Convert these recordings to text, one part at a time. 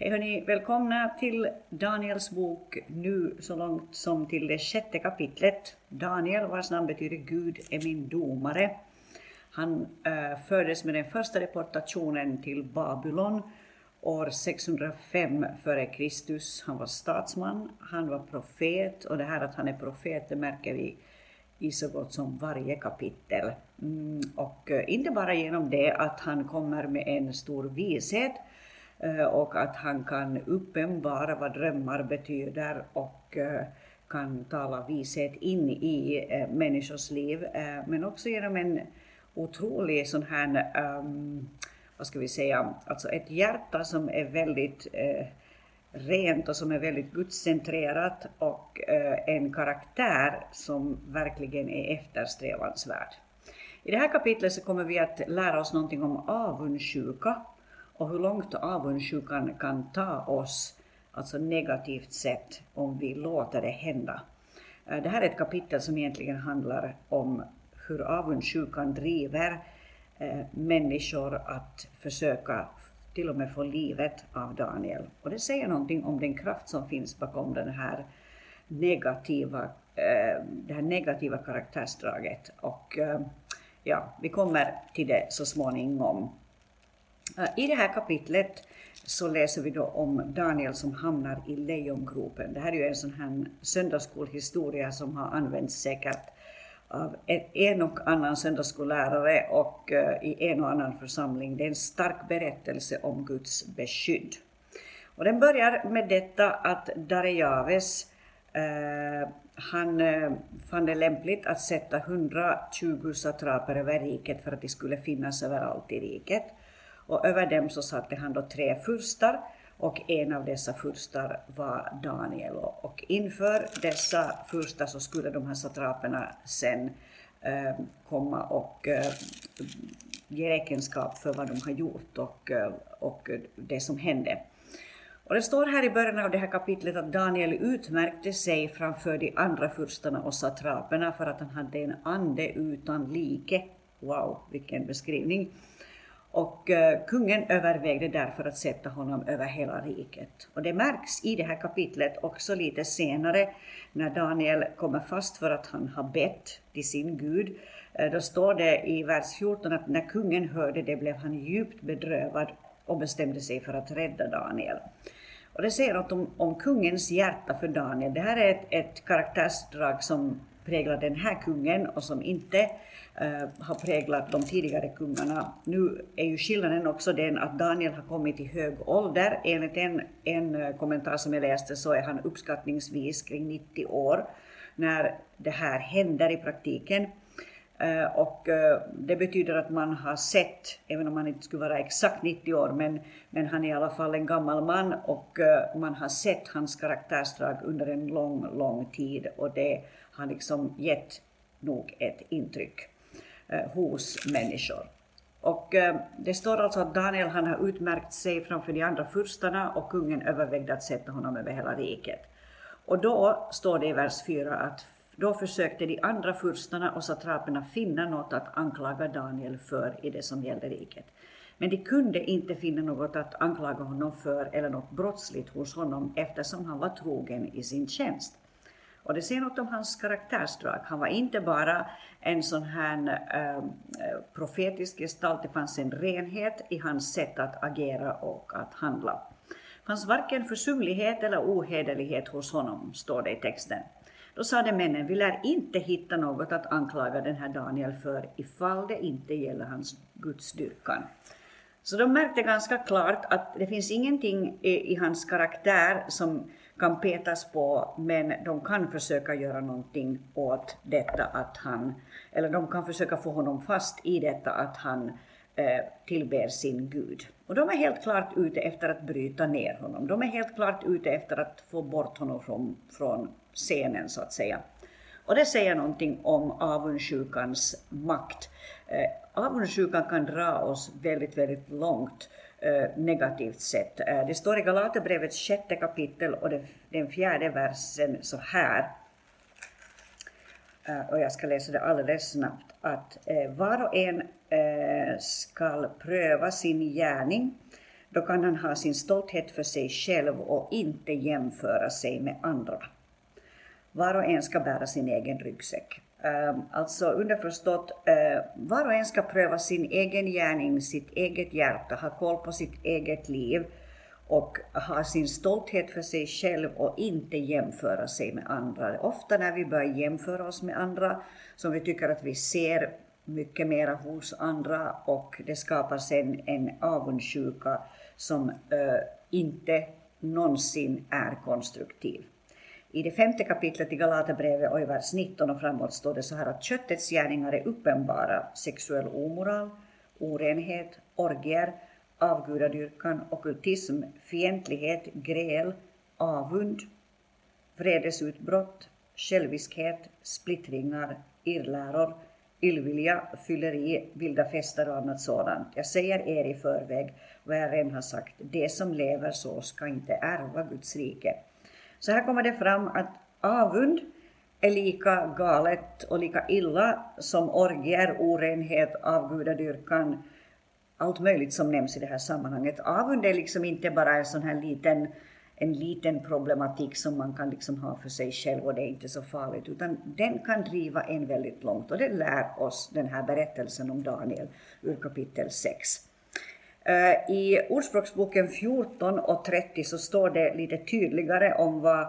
Hej hörni, välkomna till Daniels bok nu så långt som till det sjätte kapitlet. Daniel, vars namn betyder Gud är min domare. Han äh, fördes med den första deportationen till Babylon år 605 f.Kr. Han var statsman, han var profet och det här att han är profet det märker vi i så gott som varje kapitel. Mm, och äh, inte bara genom det att han kommer med en stor vishet Eh, och att han kan uppenbara vad drömmar betyder och eh, kan tala vishet in i eh, människors liv, men också genom en otrolig sån här, ehm, vad ska vi säga, alltså ett hjärta som är väldigt rent och som är väldigt gudscentrerat och en karaktär som verkligen är eftersträvansvärd. I det här kapitlet så kommer vi att lära oss någonting om avundsjuka och hur långt avundsjukan kan ta oss, alltså negativt sett, om vi låter det hända. Eh, det här är ett kapitel som egentligen handlar om hur avundsjukan driver eh, människor att försöka till och med få livet av Daniel. Och det säger någonting om den kraft som finns bakom den här negativa, eh, det här negativa karaktärsdraget. Och ja, vi kommer till det så småningom. Eh, I det här kapitlet så läser vi då om Daniel som hamnar i lejongropen. Det här är ju en sån här söndagsskolhistoria som har använts säkert av en och annan söndagsskollärare och eh, i en och annan församling. Det är en stark berättelse om Guds beskydd. Och den börjar med detta att Darejaves eh, han eh, fann det lämpligt att sätta 120 satraper över riket för att de skulle finnas överallt i riket och över dem så satte han då tre furstar och en av dessa furstar var Daniel. Och inför dessa furstar så skulle de här satraperna sen eh, komma och eh, ge räkenskap för vad de har gjort och, eh, och det som hände. Och det står här i början av det här kapitlet att Daniel utmärkte sig framför de andra furstarna och satraperna för att han hade en ande utan like. Wow, vilken beskrivning! Och eh, kungen övervägde därför att sätta honom över hela riket. Och det märks i det här kapitlet också lite senare när Daniel kommer fast för att han har bett till sin Gud. Eh, då står det i vers 14 att när kungen hörde det blev han djupt bedrövad och bestämde sig för att rädda Daniel. Och det säger något om, om kungens hjärta för Daniel. Det här är ett, ett karaktärsdrag som präglar den här kungen och som inte eh, har präglat de tidigare kungarna. Nu är ju skillnaden också den att Daniel har kommit i hög ålder. Enligt en, en eh, kommentar som jag läste så är han uppskattningsvis kring 90 år när det här händer i praktiken. Eh, och eh, det betyder att man har sett, även om han inte skulle vara exakt 90 år, men, men han är i alla fall en gammal man och eh, man har sett hans karaktärsdrag under en lång, lång tid och det har liksom gett nog ett intryck hos människor. Och det står alltså att Daniel han har utmärkt sig framför de andra furstarna och kungen övervägde att sätta honom över hela riket. Och då står det i vers 4 att då försökte de andra furstarna och satraperna finna något att anklaga Daniel för i det som gällde riket. Men de kunde inte finna något att anklaga honom för eller något brottsligt hos honom eftersom han var trogen i sin tjänst. Och det säger något om hans karaktärsdrag. Han var inte bara en sån här äh, profetisk gestalt, det fanns en renhet i hans sätt att agera och att handla. Det fanns varken försumlighet eller ohederlighet hos honom, står det i texten. Då sade männen, vi lär inte hitta något att anklaga den här Daniel för ifall det inte gäller hans gudsdyrkan. Så de märkte ganska klart att det finns ingenting i, i hans karaktär som kan petas på, men de kan försöka göra någonting åt detta att han, eller de kan försöka få honom fast i detta att han eh, tillber sin Gud. Och de är helt klart ute efter att bryta ner honom. De är helt klart ute efter att få bort honom från, från scenen, så att säga. Och det säger någonting om avundsjukans makt. Eh, avundsjukan kan dra oss väldigt, väldigt långt Eh, negativt sett. Eh, det står i Galaterbrevets sjätte kapitel och den fjärde versen så här. Eh, och jag ska läsa det alldeles snabbt. Att eh, var och en eh, skall pröva sin gärning då kan han ha sin stolthet för sig själv och inte jämföra sig med andra. Var och en ska bära sin egen ryggsäck. Ehm, alltså underförstått, eh, var och en ska pröva sin egen gärning, sitt eget hjärta, ha koll på sitt eget liv och ha sin stolthet för sig själv och inte jämföra sig med andra. Ofta när vi börjar jämföra oss med andra, som vi tycker att vi ser mycket mera hos andra och det skapar sen en avundsjuka som eh, inte någonsin är konstruktiv. I det femte kapitlet i Galaterbrevet och i vers 19 och framåt står det så här att köttets gärningar är uppenbara, sexuell omoral, orenhet, orgier, avgudadyrkan, okultism, fientlighet, gräl, avund, vredesutbrott, själviskhet, splittringar, irrläror, illvilja, fylleri, vilda fester och annat sådant. Jag säger er i förväg vad jag redan har sagt, det som lever så ska inte ärva Guds rike. Så här kommer det fram att avund är lika galet och lika illa som orgier, orenhet, avgudadyrkan, allt möjligt som nämns i det här sammanhanget. Avund är liksom inte bara en sån här liten, en liten problematik som man kan liksom ha för sig själv och det är inte så farligt, utan den kan driva en väldigt långt och det lär oss den här berättelsen om Daniel ur kapitel 6. Eh, I Ordspråksboken 14 och 30 så står det lite tydligare om vad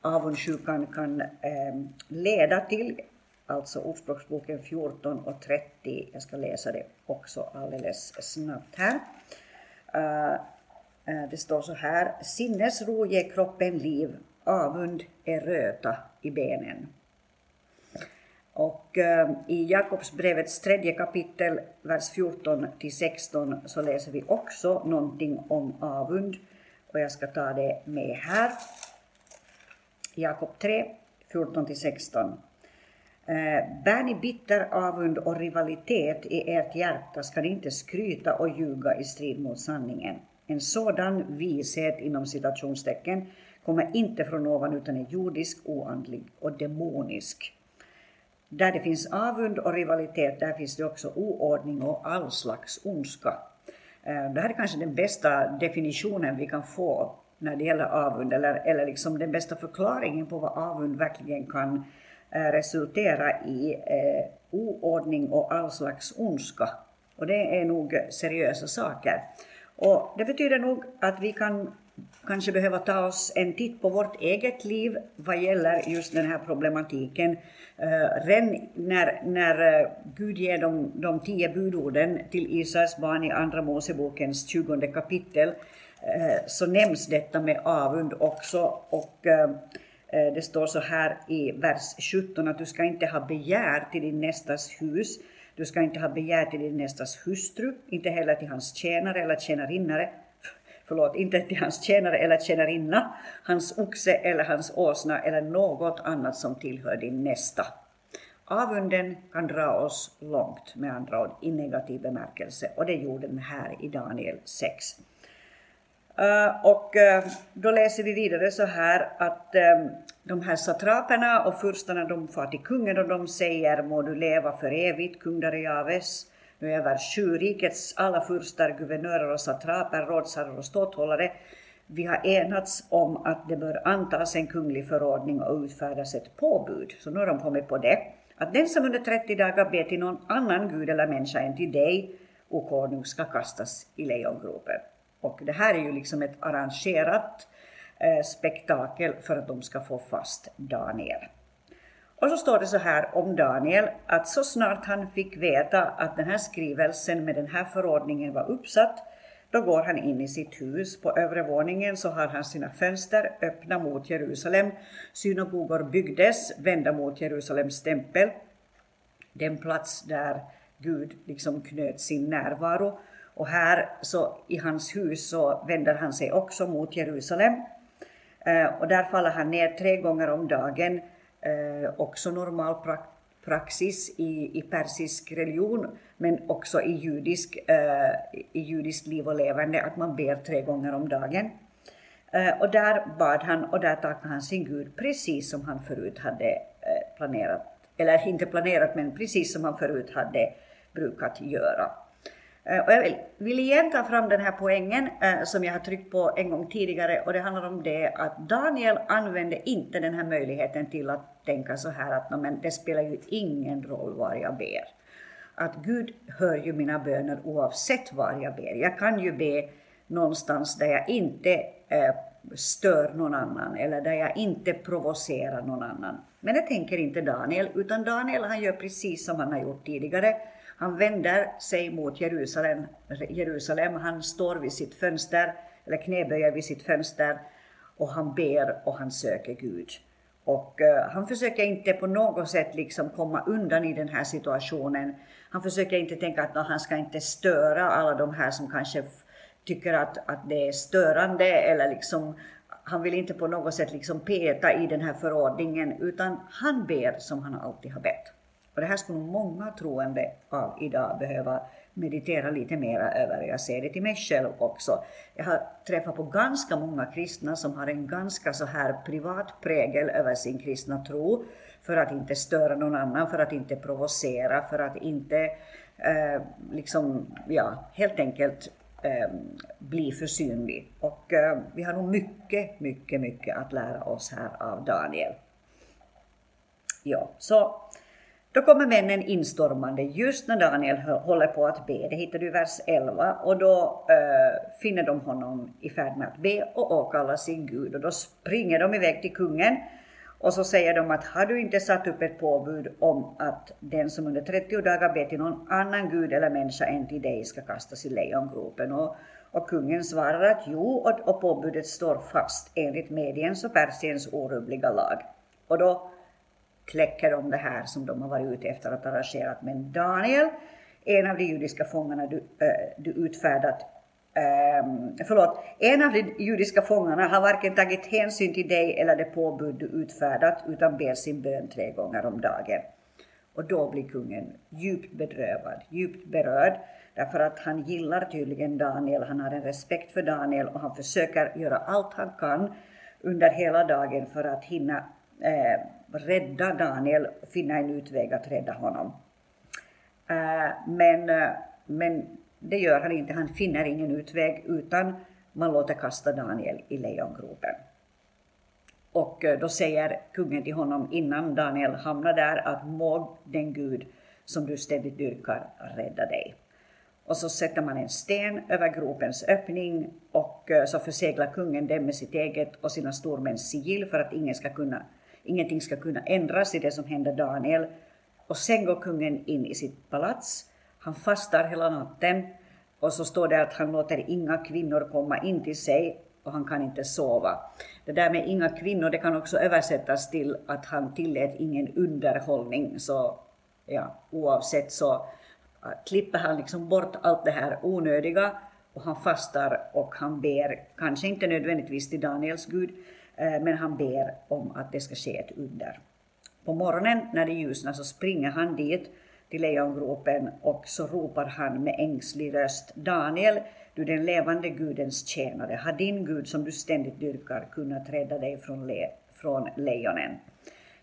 avundsjukan kan ehm, leda till. Alltså Ordspråksboken 14 och 30. Jag ska läsa det också alldeles snabbt här. Eh, eh, det står så här. Sinnesro ger kroppen liv, avund är röta i benen. Och eh, i Jakobsbrevets tredje kapitel, vers 14 till 16, så läser vi också någonting om avund. Och jag ska ta det med här. Jakob 3, 14 till 16. Eh, bär ni bitter avund och rivalitet i ert hjärta ska ni inte skryta och ljuga i strid mot sanningen. En sådan vishet inom citationstecken kommer inte från ovan utan är jordisk, oandlig och demonisk. Där det finns avund och rivalitet, där finns det också oordning och all slags ondska. Eh, det här är kanske den bästa definitionen vi kan få när det gäller avund, eller, eller liksom den bästa förklaringen på vad avund verkligen kan eh, resultera i eh, oordning och all slags ondska. Och det är nog seriösa saker. Och det betyder nog att vi kan kanske behöva ta oss en titt på vårt eget liv vad gäller just den här problematiken. Uh, redan när, när eh, Gud ger de, de tio budorden till Israels barn i Andra Mosebokens 20 kapitel uh, så nämns detta med avund också. Och det står så här i vers 17 att du ska inte ha begär till din nästas hus, du ska inte ha begär till din nästas hustru, inte heller till hans tjänare eller tjänarinnare, förlåt, inte till hans tjänare eller tjänarinna, hans oxe eller hans åsna eller något annat som tillhör din nästa. Avunden kan dra oss långt, med andra ord, i negativ bemärkelse, och det gjorde den här i Daniel 6. Uh, eh, och uh, då läser vi vidare så här att um, de här satraperna och furstarna de far till kungen och de säger må du leva för evigt, kung Darejaves nu över sju rikets alla furstar, guvernörer och satraper, rådsherrar och ståthållare, vi har enats om att det bör antas en kunglig förordning och utfärdas ett påbud. Så nu har de kommit på det. Att den som under 30 dagar ber till någon annan gud eller människa än till dig, o konung, ska kastas i lejongropen. Och det här är ju liksom ett arrangerat eh, spektakel för att de ska få fast Daniel. Och så står det så här om Daniel, att så snart han fick veta att den här skrivelsen med den här förordningen var uppsatt, då går han in i sitt hus. På övre våningen så har han sina fönster öppna mot Jerusalem. Synagogor byggdes vända mot Jerusalems tempel, den plats där Gud liksom knöt sin närvaro. Och här så i hans hus så vänder han sig också mot Jerusalem. Eh, och där faller han ner tre gånger om dagen Eh, också normal pra praxis i, i persisk religion, men också i judisk, eh, i judisk liv och levande, att man ber tre gånger om dagen. Eh, och där bad han och där tackade han sin Gud precis som han förut hade eh, planerat, eller inte planerat, men precis som han förut hade brukat göra. Eh, och jag vill, vill igen ta fram den här poängen eh, som jag har tryckt på en gång tidigare och det handlar om det att Daniel använde inte den här möjligheten till att tänka så här att men det spelar ju ingen roll var jag ber. Att Gud hör ju mina böner oavsett var jag ber. Jag kan ju be någonstans där jag inte eh, stör någon annan eller där jag inte provocerar någon annan. Men det tänker inte Daniel, utan Daniel han gör precis som han har gjort tidigare. Han vänder sig mot Jerusalem, Jerusalem, han står vid sitt fönster, eller knäböjer vid sitt fönster, och han ber och han söker Gud. Och uh, han försöker inte på något sätt liksom komma undan i den här situationen. Han försöker inte tänka att no, han ska inte störa alla de här som kanske tycker att, att det är störande eller liksom han vill inte på något sätt liksom peta i den här förordningen utan han ber som han alltid har bett. Och det här skulle många troende av idag behöva meditera lite mera över. Jag ser det till mig själv också. Jag har träffat på ganska många kristna som har en ganska så här privat prägel över sin kristna tro för att inte störa någon annan, för att inte provocera, för att inte eh, liksom, ja, helt enkelt Eh, bli för synlig. Och eh, vi har nog mycket, mycket, mycket att lära oss här av Daniel. Ja, så då kommer männen instormande just när Daniel håller på att be. Det hittar du i vers 11. Och då äh, finner de honom i färd med att be och åkalla sin Gud. Och då springer de iväg till kungen. Och så säger de att har du inte satt upp ett påbud om att den som under 30 dagar ber till någon annan gud eller människa än till dig ska kastas i lejongropen. Och, och kungen svarar att jo, och, och påbudet står fast enligt Mediens och Persiens orubbliga lag. Och då kläcker de det här som de har varit ute efter att arrangera. Men Daniel, en av de judiska fångarna du, äh, du utfärdat, äh, förlåt, en av de judiska fångarna har varken tagit hänsyn till dig eller det påbud du utfärdat utan ber sin bön tre gånger om dagen. Och då blir kungen djupt bedrövad, djupt berörd, därför att han gillar tydligen Daniel, han har en respekt för Daniel och han försöker göra allt han kan under hela dagen för att hinna eh, rädda Daniel, finna en utväg att rädda honom. Eh, men, eh, men det gör han inte, han finner ingen utväg utan man låter kasta Daniel i lejongropen. Och eh, då säger kungen till honom innan Daniel hamnar där att må den Gud som du ständigt dyrkar rädda dig. Och så sätter man en sten över gropens öppning och eh, så förseglar kungen den med sitt eget och sina stormäns sigill för att ingen ska kunna ingenting ska kunna ändras i det som händer Daniel. Och sen går kungen in i sitt palats. Han fastar hela natten och så står det att han låter inga kvinnor komma in till sig och han kan inte sova. Det där med inga kvinnor, det kan också översättas till att han tillät ingen underhållning. Så ja, oavsett så äh, klipper han liksom bort allt det här onödiga och han fastar och han ber, kanske inte nödvändigtvis till Daniels Gud, äh, men han ber om att det ska ske ett under. På morgonen när det ljusnar så springer han dit till lejongropen och så ropar han med ängslig röst Daniel, du den levande Gudens tjänare, har din Gud som du ständigt dyrkar kunnat rädda dig från, le från lejonen?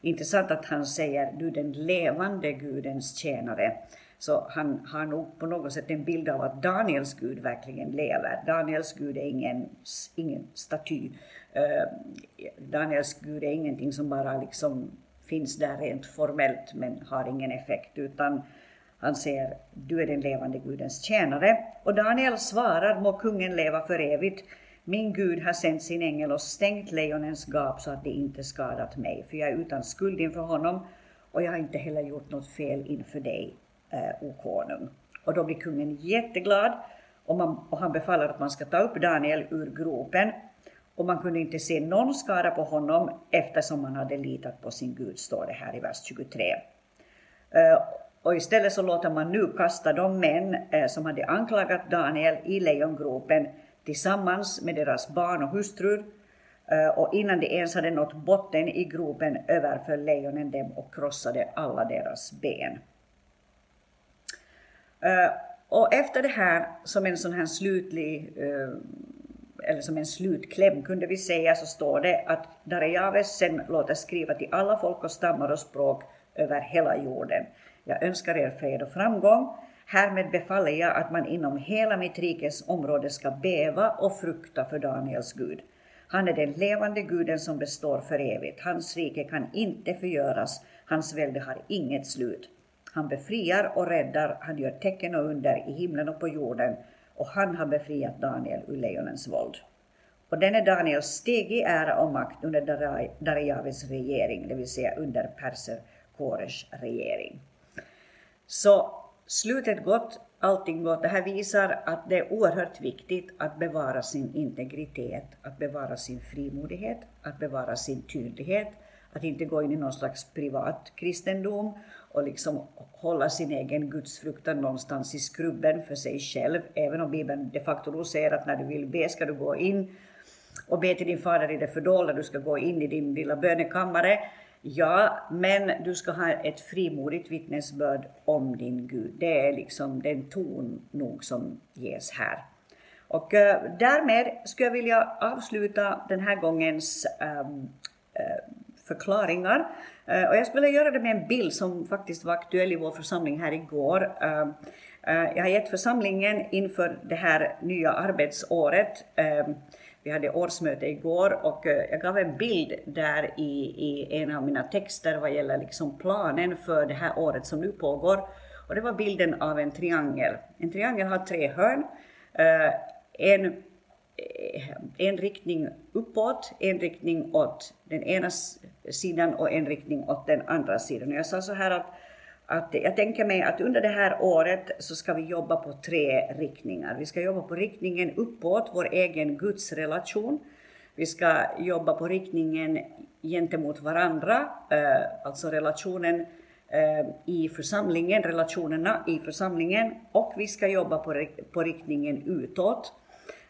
Intressant att han säger du den levande Gudens tjänare. Så han har nog på något sätt en bild av att Daniels Gud verkligen lever. Daniels Gud är ingen, ingen staty. Uh, Daniels Gud är ingenting som bara liksom finns där rent formellt men har ingen effekt utan han säger du är den levande Gudens tjänare. Och Daniel svarar må kungen leva för evigt. Min Gud har sänt sin ängel och stängt lejonens gap så att det inte skadat mig, för jag är utan skuld inför honom och jag har inte heller gjort något fel inför dig eh, o konung. Och då blir kungen jätteglad och, man, och han befaller att man ska ta upp Daniel ur gropen och man kunde inte se någon skada på honom eftersom man hade litat på sin Gud, står det här i vers 23. Eh, och istället så låter man nu kasta de män eh, som hade anklagat Daniel i lejongropen tillsammans med deras barn och hustrur eh, och innan de ens hade nått botten i gropen överföll lejonen dem och krossade alla deras ben. Och efter det här, som en sån här slutlig, eller som en slutkläm kunde vi säga, så står det att Darejaves sen låter skriva till alla folk och stammar och språk över hela jorden. Jag önskar er fred och framgång. Härmed befaller jag att man inom hela mitt rikes område ska bäva och frukta för Daniels Gud. Han är den levande guden som består för evigt. Hans rike kan inte förgöras, hans välde har inget slut. Han befriar och räddar, han gör tecken och under i himlen och på jorden och han har befriat Daniel ur lejonens våld. Och denne Daniel steg i ära och makt under Darijaves regering, det vill säga under perser Kores regering. Så slutet gott, allting gott. Det här visar att det är oerhört viktigt att bevara sin integritet, att bevara sin frimodighet, att bevara sin tydlighet, att inte gå in i någon slags privat kristendom och liksom hålla sin egen gudsfruktan någonstans i skrubben för sig själv, även om Bibeln de facto då säger att när du vill be ska du gå in och be till din fader i det fördolda, du ska gå in i din lilla bönekammare. Ja, men du ska ha ett frimodigt vittnesbörd om din Gud. Det är liksom den ton nog som ges här. Och eh, därmed skulle jag vilja avsluta den här gångens ehm, förklaringar. Eh, och jag skulle vilja göra det med en bild som faktiskt var aktuell i vår församling här igår. Eh, eh, jag har gett församlingen inför det här nya arbetsåret vi hade årsmöte igår och jag gav en bild där i, i en av mina texter vad gäller liksom planen för det här året som nu pågår. Och det var bilden av en triangel. En triangel har tre hörn. En, Eh, en riktning uppåt, en riktning åt den ena sidan och en riktning åt den andra sidan. Jag sa så här att att jag tänker mig att under det här året så ska vi jobba på tre riktningar. Vi ska jobba på riktningen uppåt, vår egen gudsrelation. Vi ska jobba på riktningen gentemot varandra, eh, alltså relationen eh, i församlingen, relationerna i församlingen. Och vi ska jobba på, på riktningen utåt.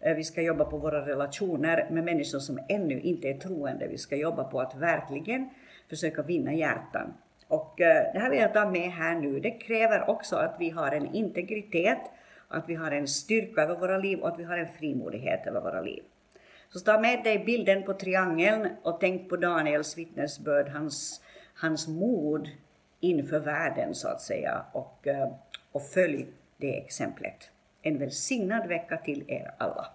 Eh, vi ska jobba på våra relationer med människor som ännu inte är troende. Vi ska jobba på att verkligen försöka vinna hjärtan. Och eh, det här vill jag ta med här nu. Det kräver också att vi har en integritet, att vi har en styrka över våra liv och att vi har en frimodighet över våra liv. Så ta med dig bilden på triangeln och tänk på Daniels vittnesbörd, hans, hans mod inför världen så att säga och, eh, och följ det exemplet. En välsignad vecka till er alla.